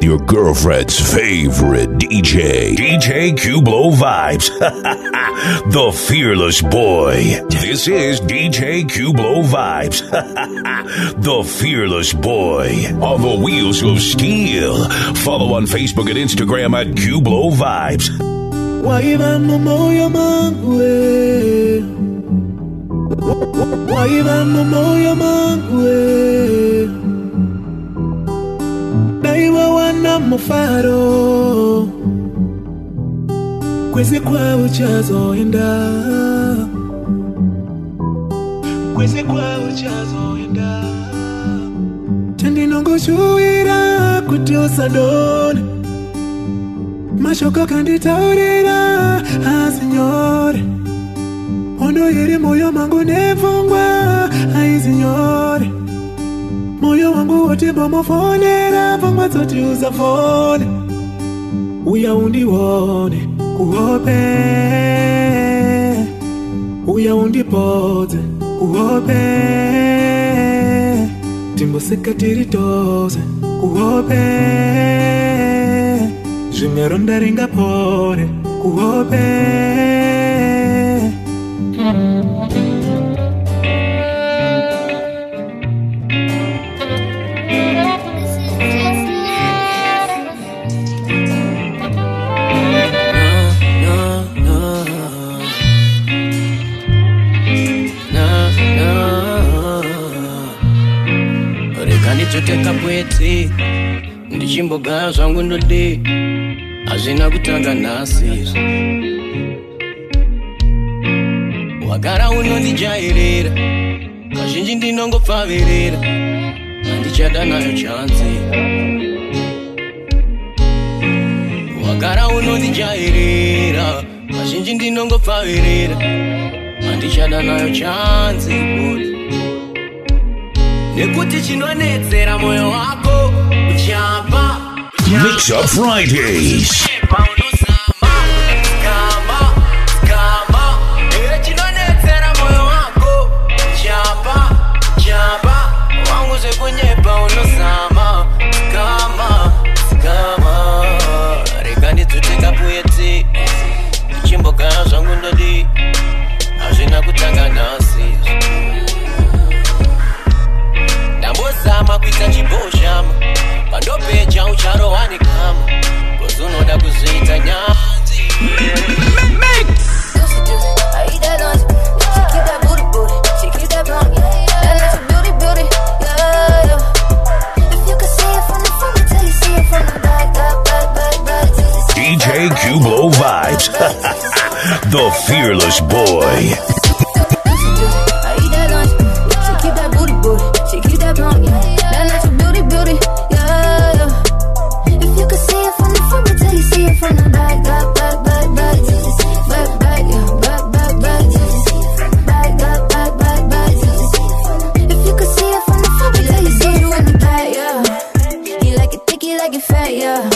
Your girlfriend's favorite DJ. DJ Cublo Vibes. the fearless boy. This is DJ Cublo Vibes. the fearless boy. On the wheels of steel. Follow on Facebook and Instagram at Cublo Vibes. waiva momoyo mangwe waiva momoyo mangwe wana mufaro. Kwezi kwawe chazoenda kwezi kwawe chazoenda chandinongoshuwira kuti usadone mashoko kanditaurira azinyore. Hondo iri moyo mangu nepfungwa aizinyore moyo wangu woti mbomofonera pfungwa dzoti usafone. Uya undione kuhope. Uya undipodze kuhope. Timboseka tiri tose kuhope. Zvimwe ronda ringapore kuhope ndichimbogara zvangu ndode hazvina kutanga nhasi wagara unondijairira kazhinji ndinongopfavirira handichada nayo chanzi wagara unondijairira kazhinji ndinongopfavirira handichada nayo chanzi nekuti chinonetsera mwoyo wako Mix Up Fridays. Pandopeja ucharohani kama kozi unoda kuzoita nyanzi DJ Cublo Vibes. the fearless boy. Yeah.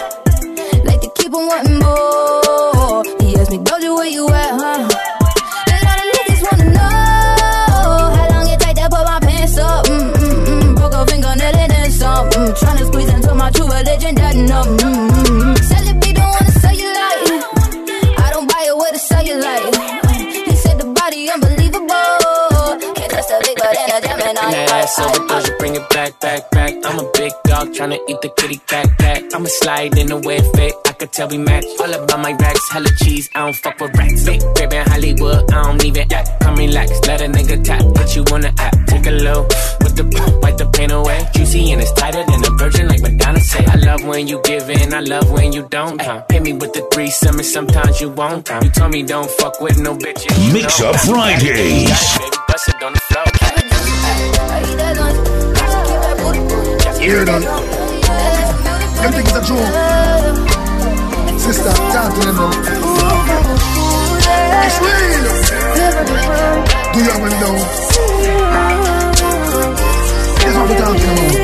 Like to keep on wanting more. He asked me, Doja, where you at, huh? And all the niggas wanna know how long it take to my pants up. Mm mm mm. Broke a and some. Tryna squeeze into my true religion, that no. That ass bring it back, back, back. I'm a big dog tryna eat the kitty cat, cat. I'ma slide in a way fit, I could tell we match. All about my racks, hella cheese, I don't fuck with racks. Big crib in Hollywood, I don't even act. Come relax, let a nigga tap, but you wanna act. Take a low with the wipe the pain away. Juicy and it's tighter than a virgin, like Madonna say. I love when you give in, I love when you don't. Huh? Pay me with the three summers, sometimes you won't. Huh? You told me don't fuck with no bitches. Mix know. Up Fridays. Baby, bust it on the floor. Hear? Them think it's a joke. Sister, talk to them now. It's real. Do you already know? Here's what we're talking about.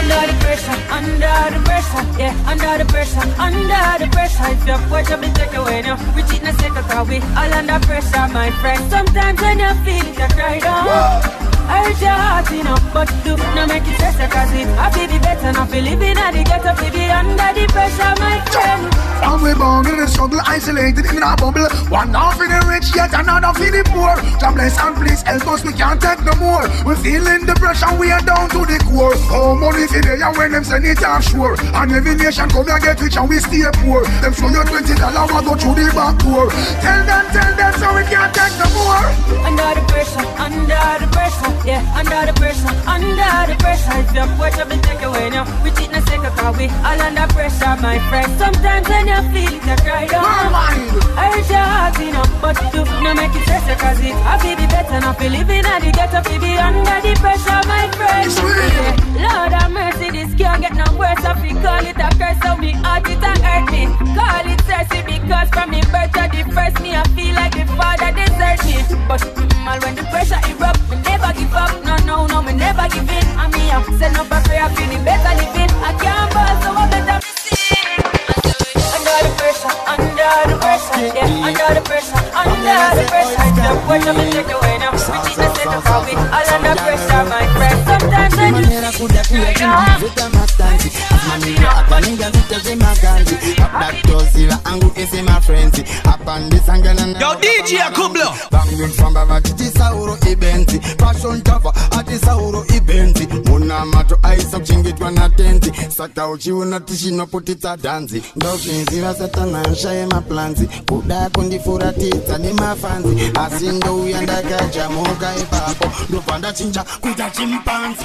Under the pressure, under the pressure, yeah, under the pressure, under the pressure. If your watch up, take away now. We cheat in a second, cause we all under pressure, my friend. Sometimes when you feel it, you cry down. I hurt your heart, know, but do not make it stress cause it I feel the better, not feel living at the ghetto, feel be under the pressure, my friend. And we born in the struggle, isolated in a bubble. One half in the rich, yet another for the poor. God bless and please help us, we can't take no more. We feeling the pressure, we are down to the core. Oh, money for there, when them send it offshore. And every nation come here get rich and we stay poor. Them show you twenty dollars, we go through the back door. Tell them, tell them, so we can't take no more. Under the pressure, under the pressure, yeah, under the pressure, under the pressure. If your watch up and take away now, we cheat no second, cause we all under pressure, my friend. Sometimes when you feel it, you cry down. I hurt your heart, you know, but do not make it stress you, cause it I feel be better, not feel living at the ghetto, feel be under the pressure, my friend. Yeah. Lord have mercy, this can't get no worse. I feel call it a curse, so me heart it and hurt me. Call it thirsty because from me birth to the first me, I feel like the father desert me. But mm, all when the send up a prayer, feel the better living. I can't ball, so I better be seen. Under the pressure, under the pressure, yeah, under the pressure, under the pressure. The pressure me take away now. We cheat the set up, we all under pressure, my friend. Sometimes when you Manera kuda kuya vuta mastanzi Manira hapa ninga zitasema ganzi Kabla tosiva angu isema frenzy Hapa ndisangana na Yo, DJ Akublo. Bangin famba vatiti sauro ibenzi Passion tava ati sauro ibenzi aisakuchengetwa natenzi. Saka uchiona tichinoputisha dhanzi ndozvinziva satana ashaye maplanzi kuda kundifuratidza nemafanzi. Asi ndouya ndakajamuka ipapo. Ndobva ndachinja kuita chimupanzi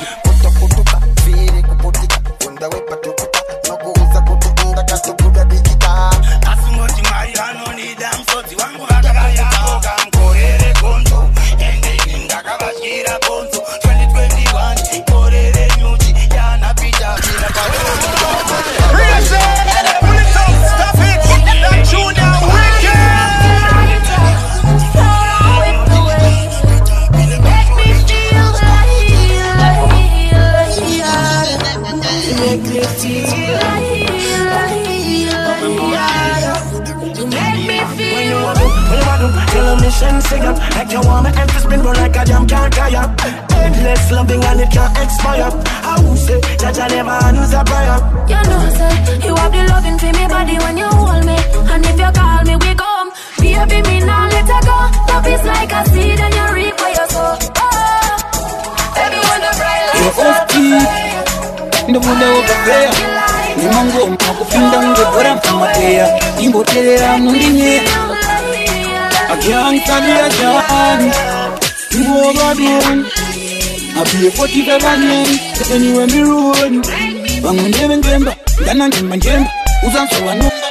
tabia jani. Tuobadun apie potike banyen teniwe miruni. Bangondebe njemba ngana njemba njemba uzansowa numba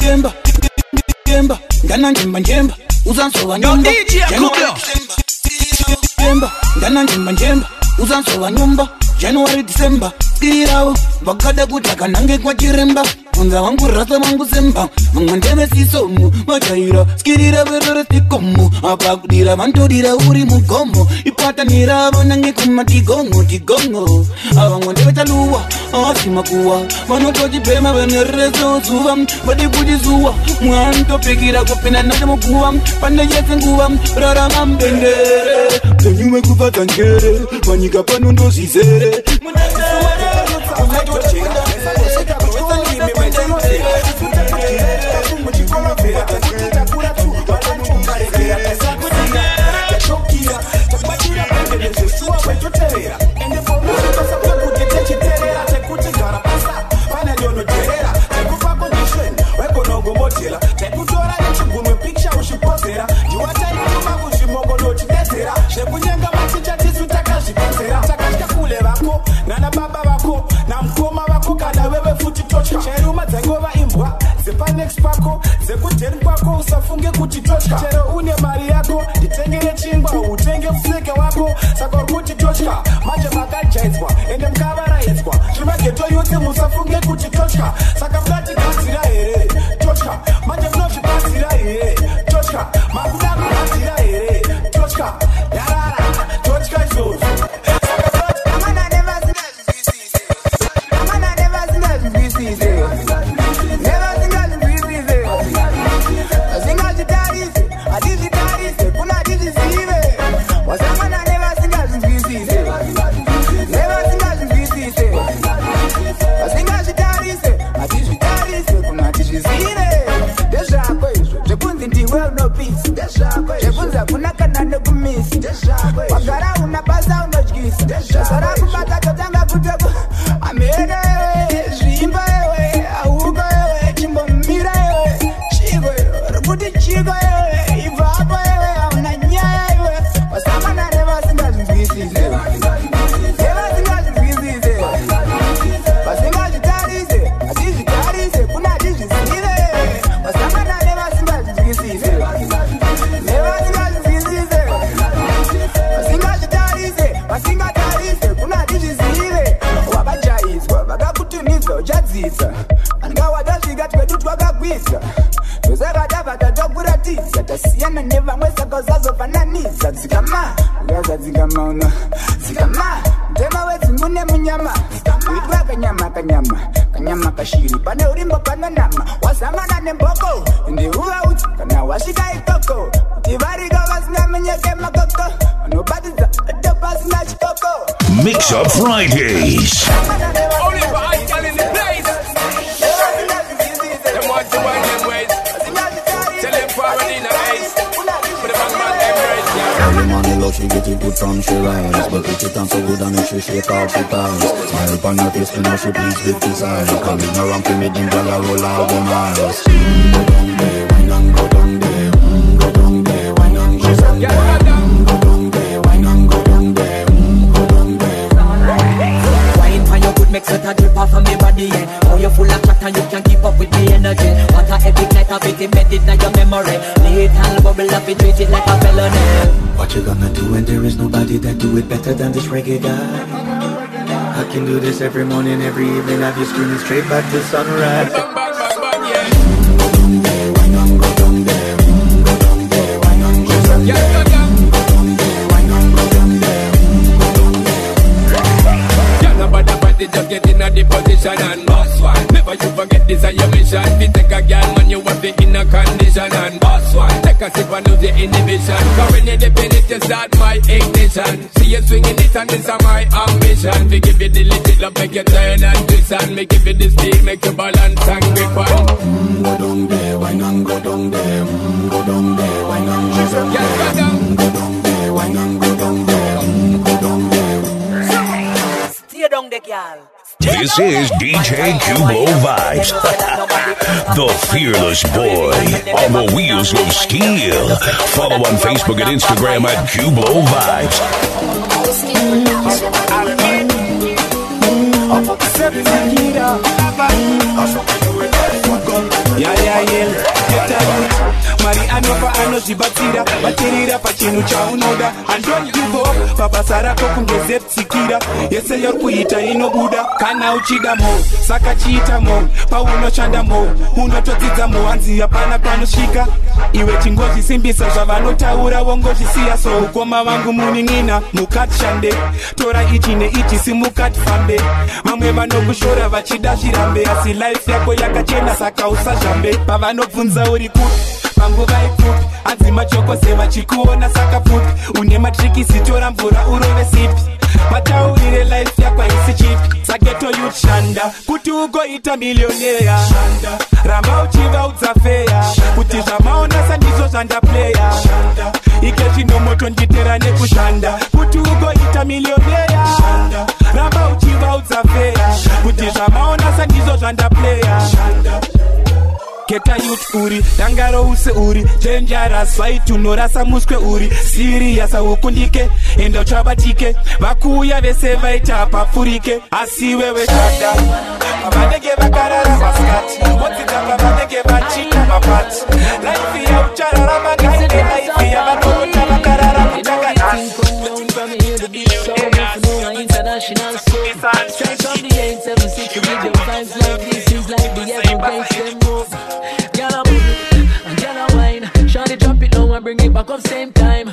njemba njemba ngana njemba njemba uzansowa numba njemba ngana njemba njemba uzansowa numba january december. Dii ravo vakada kudhaka nhange kwachiremba bvunza vangu rasa vangu semba. Vamwe ndevesisomu vajaira skirira veroretikomo apa kudira vantodira uri mugomo. Ipatanira vanange kumatigongo tigongo avamwe ndevetaluwa avasimakuwa vanotochibhema venereso zuva vadi kuti zuwa mwanitopikira kupinda natemukuva pane yese nguva rarama mbendere. Penyu wekufadza njere panyika panondozvizere ndozvizere tekutora dzepanex pako dzekudheni kwako usafunge kuti totya chero une mari yako nditengere chingwa utenge museke wako. Saka uri kuti totya manje makajaidzwa ende mukavaraidzwa zvemageto yose musafunge kuti totya saka munatigadzira here? Totya manje munozvibatsira here? Totya makuda uyaza dzikama uno dzikama mtema wedzimune munyama kanyama kanyama kanyama kashiri. Pane urimbo panonama nemboko. Ndiuvaudzi kana wasvika ikoko kuti varika vasingamenyeke makoko vanobatidza ato pasina chikoko Mix Up Fridays. Get it good from she rise But it it on so good and make she shake off she ties Smile upon her face, you know she pleased with eyes Coming around to me, them girl a roll out them eyes mm, Go embedded memory. Lethal bubble up, it treat it like a felony. What you gonna do when there is nobody that do it better than this reggae guy? I can do this every morning, every evening, have you screaming straight back to sunrise yeah. Yeah, go down. Yeah, nobody fight it, just get in a the position and boss one. Never you forget this is your mission. Fi take a girl, man, you want to in a condition and boss one. Take a sip and lose the inhibition. Cause when you dip in it, you start my ignition. See you swinging it and this is my ambition. We give you the legit love, make you turn and twist and make give you the speed, make you balance and grip on. Mm, go down there, wine and go down there. Mm, go down there, wine and go down there. Mm, go down there, wine and go This is DJ Cubo Vibes, the fearless boy on the wheels of steel. Follow on Facebook and Instagram at Cubo Vibes. Yeah, yeah, yeah. Get a youth. Mari anova anozvibatsira vaterera pachinhu chaunoda andoni give up pabasa rako kungezepsikira yese yori kuita inobuda kana uchida mo saka chiita mo paunoshanda mo unotodzidza mo hanzi hapana panosvika iwe chingozvisimbisa zvavanotaura wongozvisiya so ukoma vangu munin'ina mukatishande tora ichi neichi simukatifambe vamwe vanokushora vachida zvirambe asi life yako yakachena saka usazvambe. Pavanobvunza uri kupi panguva ipfupi hanzi machokose vachikuona saka pfupi. Une matrikisi tora mvura urove sipi. Mataurire life yako haisi chipi. Sageto yushanda kuti ugoita milioneya ramba uchivaudza feya. Kuti zvamaona sandizvo zvandapleya ike zvinomotonditera nekushanda kuti ugoita milioneya ramba uchivaudza feya. Kuti zvamaona sandizvo zvandapleya keta youth uri dangaro use uri. Dangerous fight unorasa muswe uri. Serious haukundike enda uchabatike. Vakuuya vese vaita papfurike. Asi wewe shanda pavanenge vakarara maskati wodzidza pavanenge vachita mapati. Laifi pack up same time.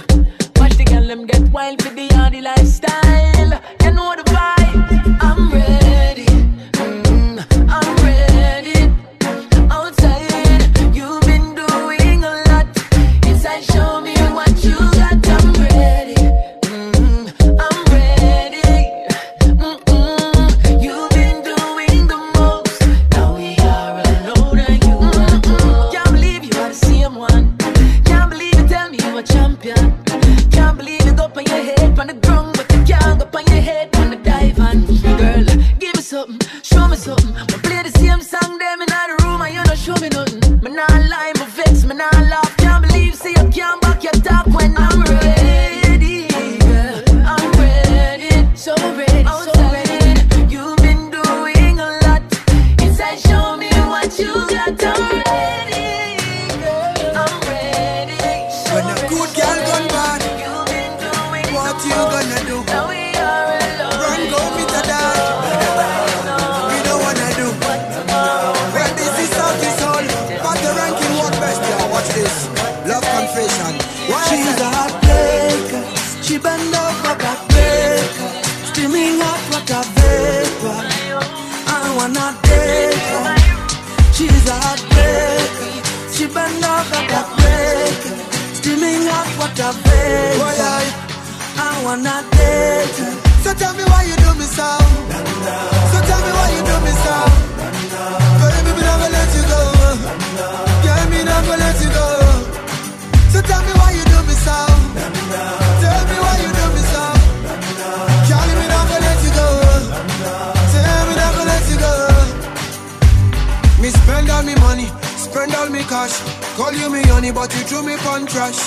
But you threw me on trash.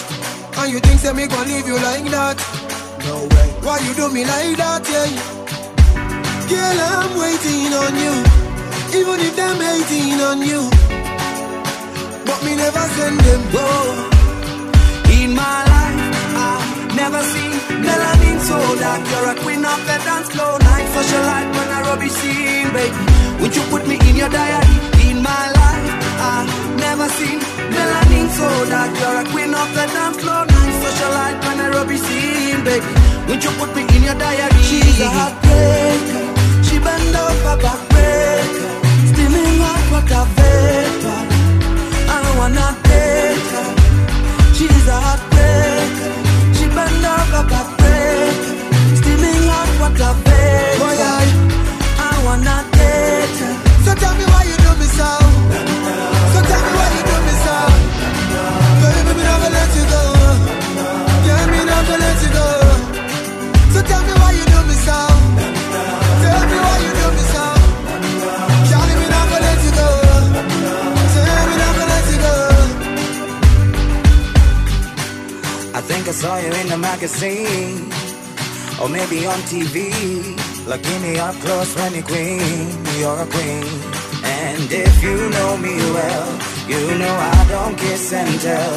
And you think say me gon' leave you like that? No way. Why you do me like that, yeah? Girl, I'm waiting on you. Even if them hating on you. But me never send them go. In my life, I've never seen melanin so dark. You're a queen of the dance floor. Night socialite when I rubbish scene, baby. Would you put me in your diary? In my life, I've never seen melanin so dark. You're a queen of the dance floor. Night socialite when I rubbish scene, baby. Would you put me in your diary? She's a heartbreaker. She bend over backbreaker. Steaming hot a vapor. I don't wanna date her. She's a heartbreaker. She bend over backbreaker. Steaming hot water vapor. Boy, I, I wanna date her. so tell me why you do me. So I saw you in the magazine, or maybe on TV. Looking me up close when you're queen, you're a queen. And if you know me well, you know I don't kiss and tell.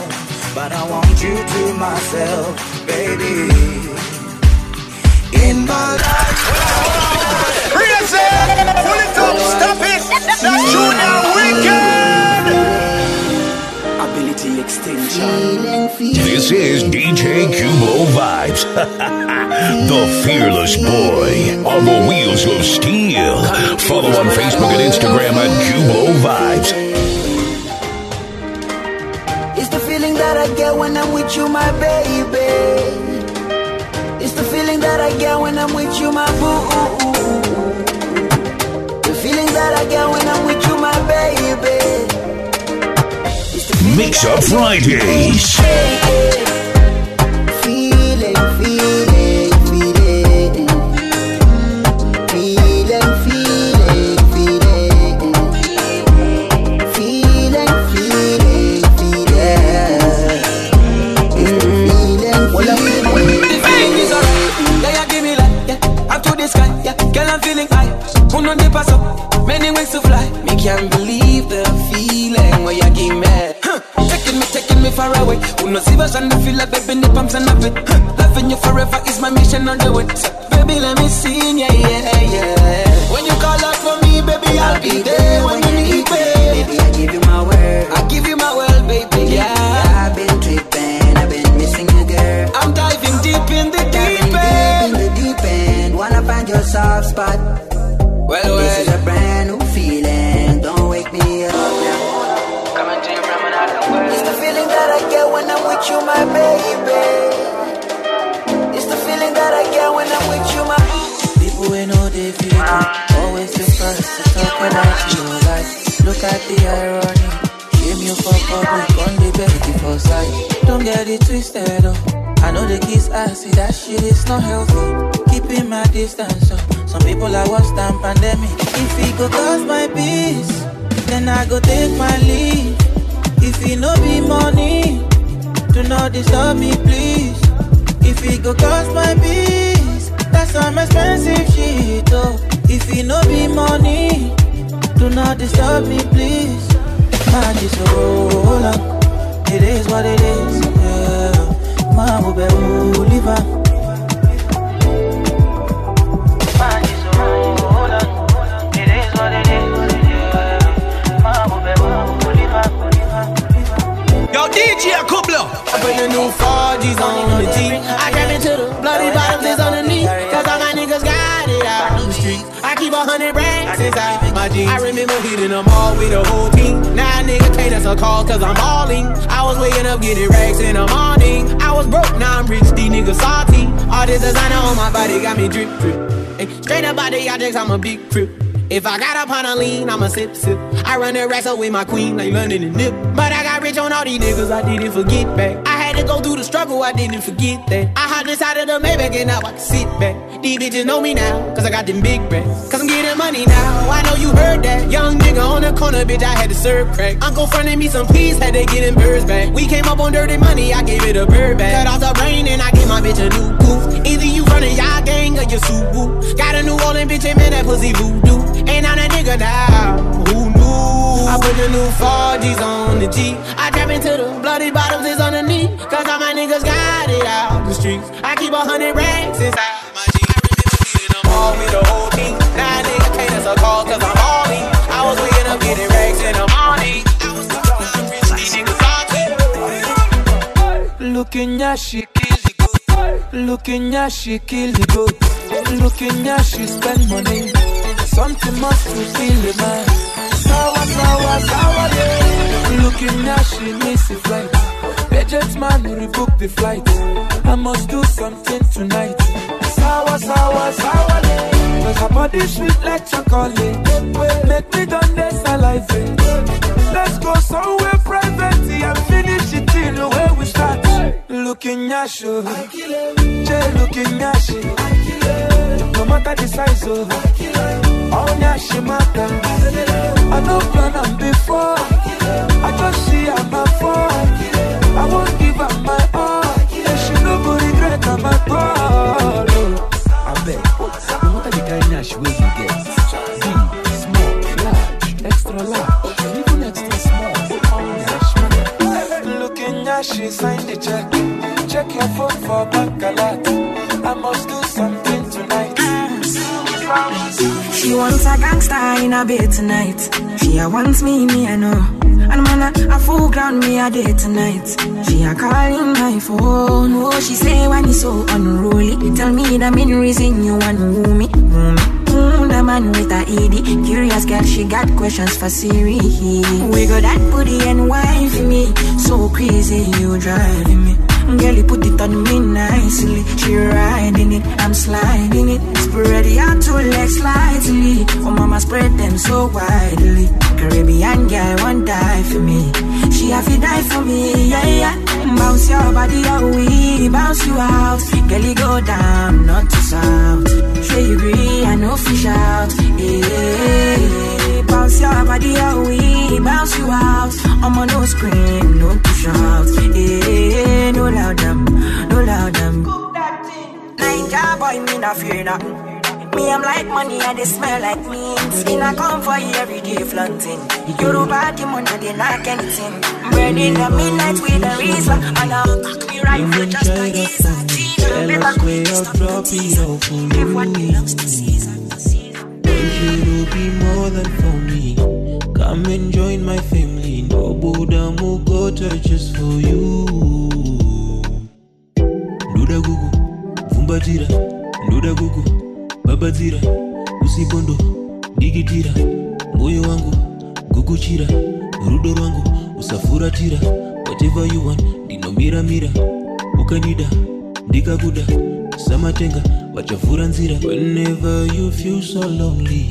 But I want you to myself, baby. In my life. Pull it up! Stop it! That's Junior Wicked! Ability extension. This is DJ Cubo Vibes, the fearless boy on the wheels of steel. Follow on Facebook and Instagram at Cubo Vibes. It's the feeling that I get when I'm with you, my baby. It's the feeling that I get when I'm with you, my boo. The feeling that I get when I'm with you, my baby. Mix Up Fridays. Feeling, feeling, feeling. Feeling, feeling, feeling. Feeling, feeling, feeling. Feeling, Yeah, yeah, give me life, yeah. Up to the sky, yeah. Girl, I'm feeling high. Who know the pass up? Many wings to fly. Me can't believe go cause my peace, then I go take my leave. If it no be money, do not disturb me, please. If it go cost my peace, that's some expensive shit. Oh, if it no be money, do not disturb me, please. Man, just roll up. It is what it is. Yeah, man, we better Yo, DJ I put the new 4G's on the T. I grab into the bloody bottoms is underneath. Cause all my niggas got it out the streets. I keep a hundred racks inside my jeans. I remember hitting them all with the whole team. Now a nigga can't answer calls cause I'm balling. I was waking up getting racks in the morning. I was broke, now I'm rich, these niggas salty. All this designer on my body got me drip, drip. Straight up out the objects, I'm a big crip. If I got up on a lean, I'ma sip, sip. I run the racks up with my queen, like London and Nip. But I rich on all these niggas, I didn't forget back. I had to go through the struggle, I didn't forget that. I hopped inside of the Maybach and now I can sit back. These bitches know me now, cause I got them big racks. Cause I'm getting money now, I know you heard that. Young nigga on the corner, bitch, I had to serve crack. Uncle fronted me some peas, had to get them birds back. We came up on dirty money, I gave it a bird back. Cut off the brain and I gave my bitch a new goof. Either you running y'all gang or you Subu. Got a new Orleans bitch and man, that pussy voodoo. Ain't on that nigga now? I put the new 4G's on the G. I trap into the bloody bottoms is underneath. Cause all my niggas got it out the streets. I keep a hundred racks inside my all with the whole team. Nigga I'm balling. I was waking up getting racks in the morning. I was I'm. Looking at she kill the goat. Looking at she kill the goat. Looking at she spend money. Something must fulfill the man. Sour, sour, sour, yeah. Looking at she miss a flight. Budget man rebook the flight. I must do something tonight. Sour, sour, sour, yeah. Cause her body sweet like chocolate. Make me done this saliva. Let's go somewhere private and finish it in the way we start. Looking at you, oh. Jay looking at you. Oh. No matter the size of all that she matter. I no plan am before. I just see her my phone. I won't give her my all. She am all. I bet. No matter the kind you get. Big, small, large, extra large, even extra small. Nash she sign the check. Check your phone for bank alert. I She wants a gangster in a bed tonight. She wants me, me I know. And man, a, a full ground me a day tonight. She a calling my phone. Oh, she say when it's so unruly. Tell me the main reason you want me. Me. Mm, the man with a ED. Curious girl, she got questions for Siri. We got that booty and wife me. So crazy, you driving me. Girl, you put it on me nicely. She riding it, I'm sliding it. Spread your two legs slightly. Oh, mama, spread them so widely. Caribbean girl, won't die for me. She have to die for me, yeah, yeah. Bounce your body out, we bounce you out. Girl, you go down, not to south. Say you agree, I know fish out. Yeah, bounce your body out, we bounce you out. I'm on no scream, no to shout. Yeah, no loud them, no loud them. Niger boy, me not fear nothing. Me, I'm like money and they smell like mint. Skin I come for you every day flaunting. Yoruba, the money, they knock anything. Burning the midnight with a reason. And I'll cock me right for just a ease. Tell us where I'll drop it off for you. Baby, you'll be more than for I'm enjoying my family. Ndobuda mugota just for you. Ndoda kuku bvatira ndoda kuku babadzira usipo ndo dikitira moyo wangu gukuchira rudo rwangu usafuratira whatever you want ndinomiramira ukanida ndikakuda. Samatenga vachavhura nzira. Whenever you feel so lonely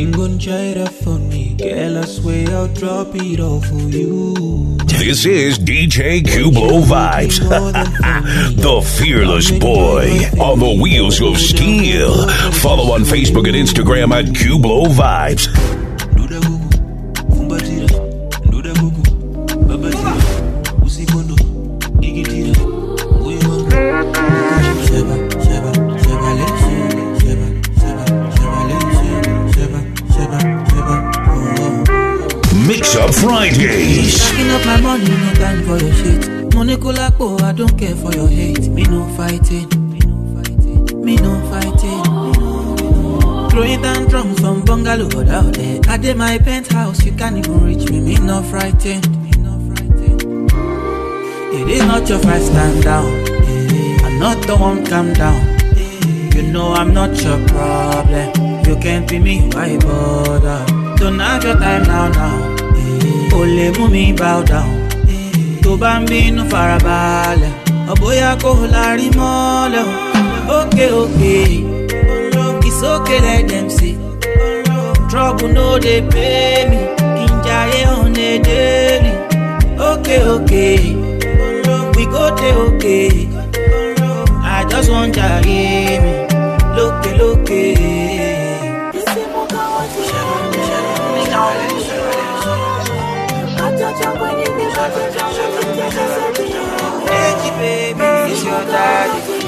ingonchaira for me, girl, I swear I'll drop it all for you. This is DJ Cublo Vibes, the fearless boy on the wheels of steel. Follow on Facebook and Instagram at Cublo Vibes. I don't care for your hate. Me no fighting. Me no fighting. Throwing tantrums from bungalow out there. I did my penthouse, you can't even reach me. Me no frightened. It is not your fight, stand down. I'm not the one, calm down. You know I'm not your problem. You can't be me, why bother? Don't have your time now, now. Only move me, bow down. tó bá ń bínú farabalẹ̀. Ọ̀bóyá kò lárí mọ́lẹ̀. Òkè òkè ìsókè let dem say trouble no dey pay me. Kí n jayé on a daily. Òkè òkè we go dey òkè I just wan jayé mi. Lókè lókè. Hey, baby, it's your daddy.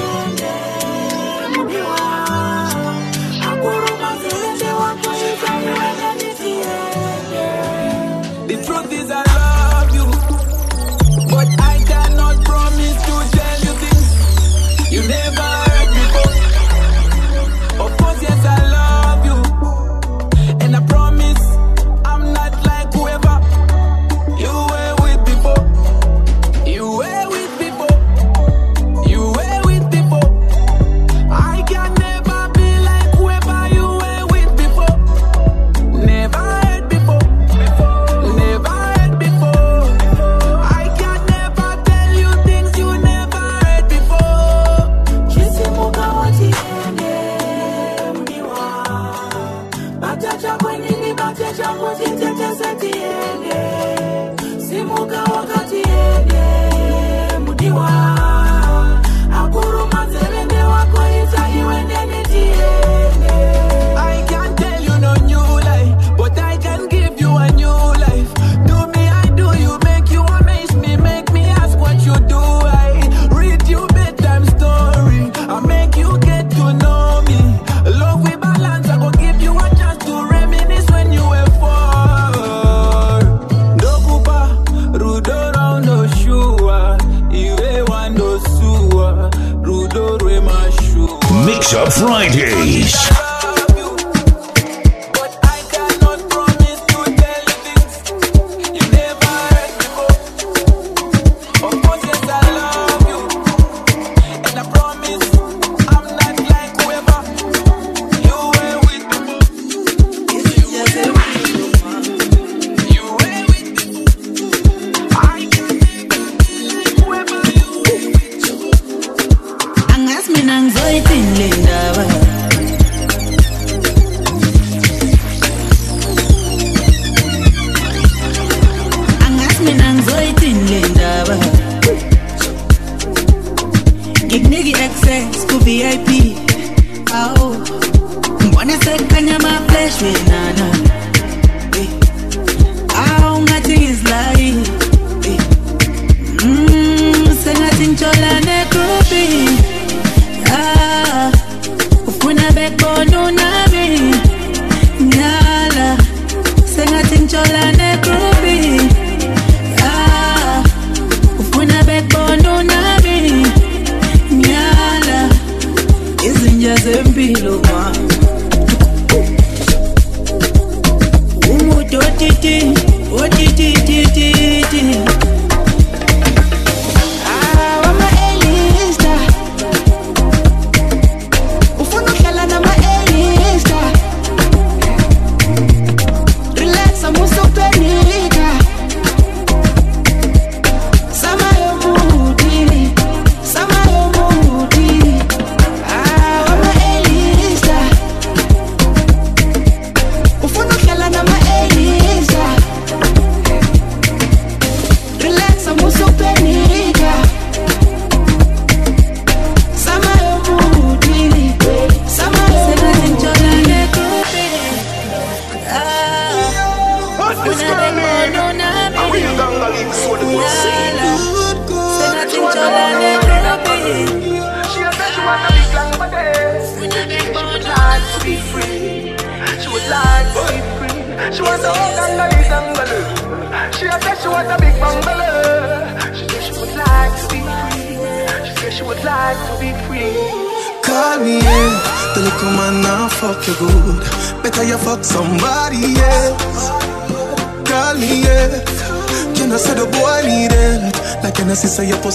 anxiety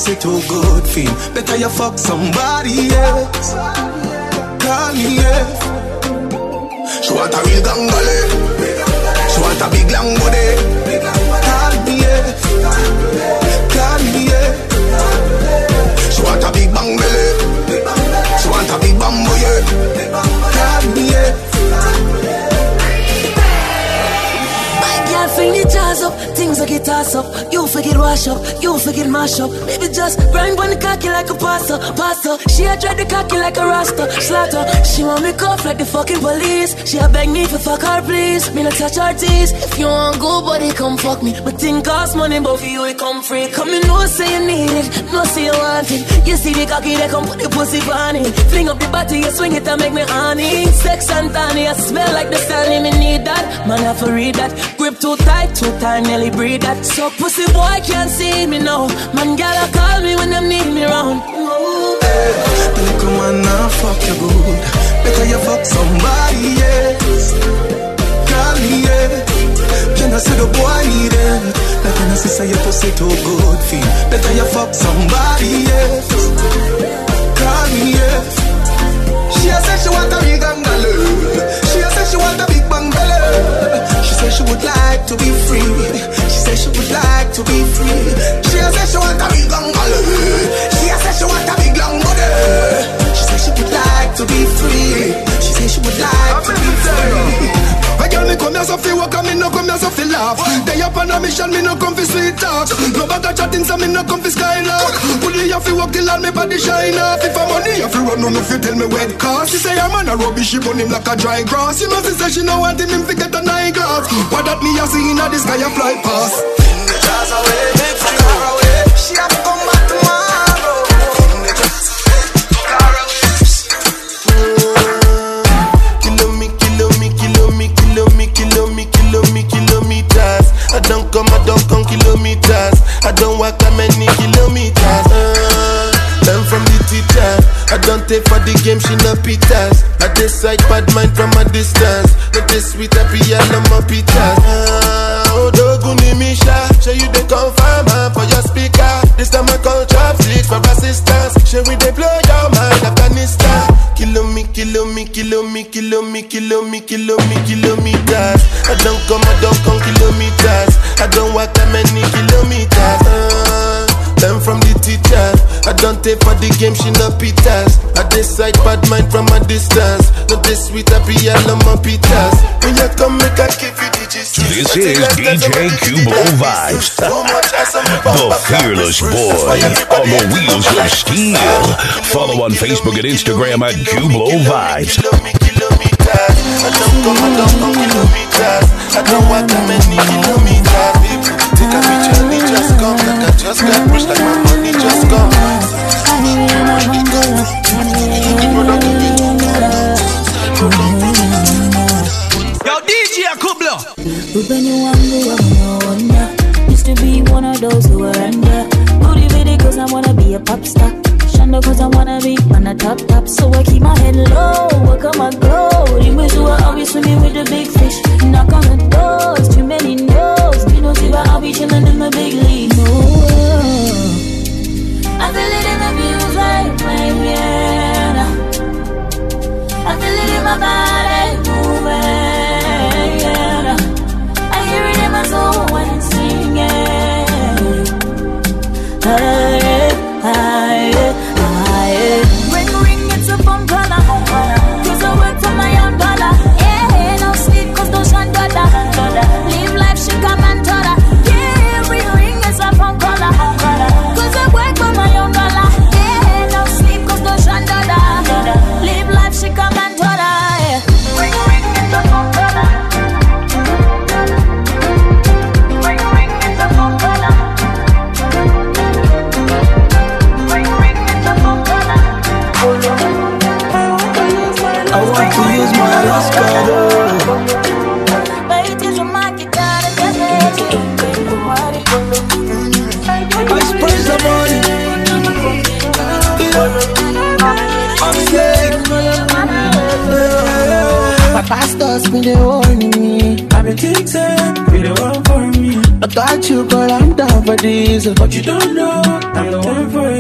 pussy too good feel? Better you fuck somebody up. You forget wash up, you forget mash up. Baby just grind on the cocky like a pasta, pasta. She a dread the cocky like a rasta, slaughter. She want me cuff like the fucking police. She a beg me for fuck her please. Me not touch her teeth. If you want go, buddy, come fuck me. But thing cost money, but for you it come free. Come in, no say you need it, no say you want it. You see the cocky, they come put the pussy on it. Fling up the body, you swing it and make me honey. Sex and tiny, I smell like the sun, me need that. Man, I for read that. Grip too tight, too tight, nearly breathe that. So pussy boy can't see me now. Man, gotta call me when them need me round. The little man now fuck you good. Better you fuck somebody else. Call me, yeah. Can I say the boy need it? Like can I see say your pussy too good feel? Better you fuck somebody else. Call me, yeah. She say she want a big. She a say she want a big bang laugh They up on a mission, me no come fi sweet talk. No of chatting so me no come fi skylark Bully you fi walk till all me body shine off If I'm money you fi run, no no fi tell me where it cost She say a man a rubbish, she burn him like a dry grass. You know she say she no want him, him fi get an eyeglass What that me a see inna the sky a fly past Jazz away, the game, she no pitas. I decide bad mind from a distance. Not this sweet, I be all on my pitas. Uh, oh, doguni misha. Show you the confirm uh, for your speaker. This time I call chopsticks for assistance. Show we they blow your mind, Afghanistan. Kilo me, kilo me, kilo me, kilometers. I don't come, I don't come kilometers. I don't walk that many kilometers. Uh, learn from the teacher. I don't take for the game, she no pitas. I decide bad mind from a distance. Not this sweet, I be all on my pitas. When you come, make I give you. This is DJ Cubo Vibes, the fearless boy on the wheels of steel. Follow on Facebook and Instagram at Cubo Vibes. I don't come, I don't kilometers. I that many kilometers. People take a picture, they just come. Like I just got rich, like my money just come. Yo, DJ Kubla. Ruben, you wonder, no wonder. Used to be one of those who were under. Motivated cause I wanna be a pop star. Shanda cause I wanna be on the top top. So I keep my head low, work on my goal. In you are always swimming with the big fish. Knock on the doors, too many no's. Me no see why I'll be chilling in the big league. No. I feel it in the views been the warning me. I've been think say you the one for me. I thought you, girl, I'm down for this. But you don't know, I'm the one for you.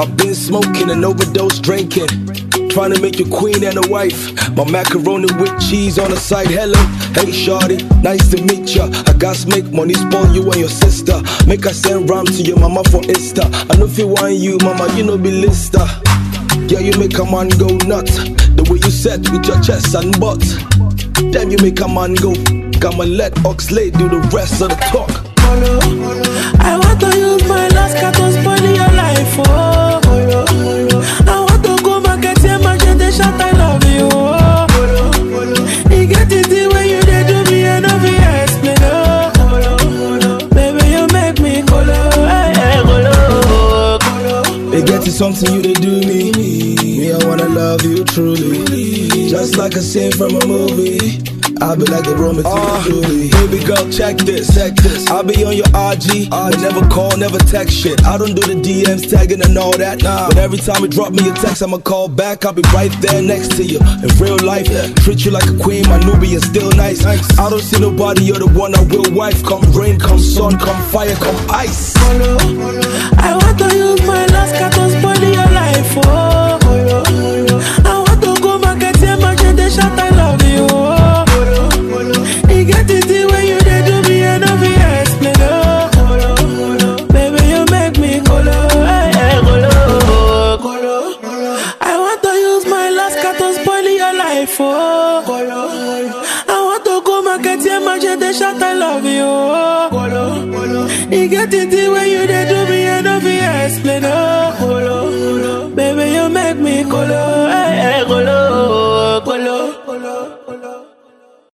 I've been smoking and overdose drinking. Trying to make you queen and a wife. My macaroni with cheese on the side. Hello, hey shorty, nice to meet ya. I got make money spoil you and your sister. Make I send ram to your mama for Insta. I know if you want you, mama, you know be lister. Yeah, you make a man go nuts. The way you set with your chest and butt. Damn, you make a man go. I'ma let Oxlade do the rest of the talk. I want to use my last card to spoil your life. Oh, They get to something you they do me. Me, I wanna love you truly. Just like a scene from a movie. I'll be like a Roman uh, Baby girl, check this, check this. I'll be on your RG, I never call, never text shit. I don't do the DMs tagging and all that. Nah. But every time you drop me a text, I'ma call back. I'll be right there next to you. In real life, treat you like a queen, my Nubian still nice. I don't see nobody, you're the one I will wife. Come rain, come sun, come fire, come ice. I want to use my last card to spoil your life. Oh,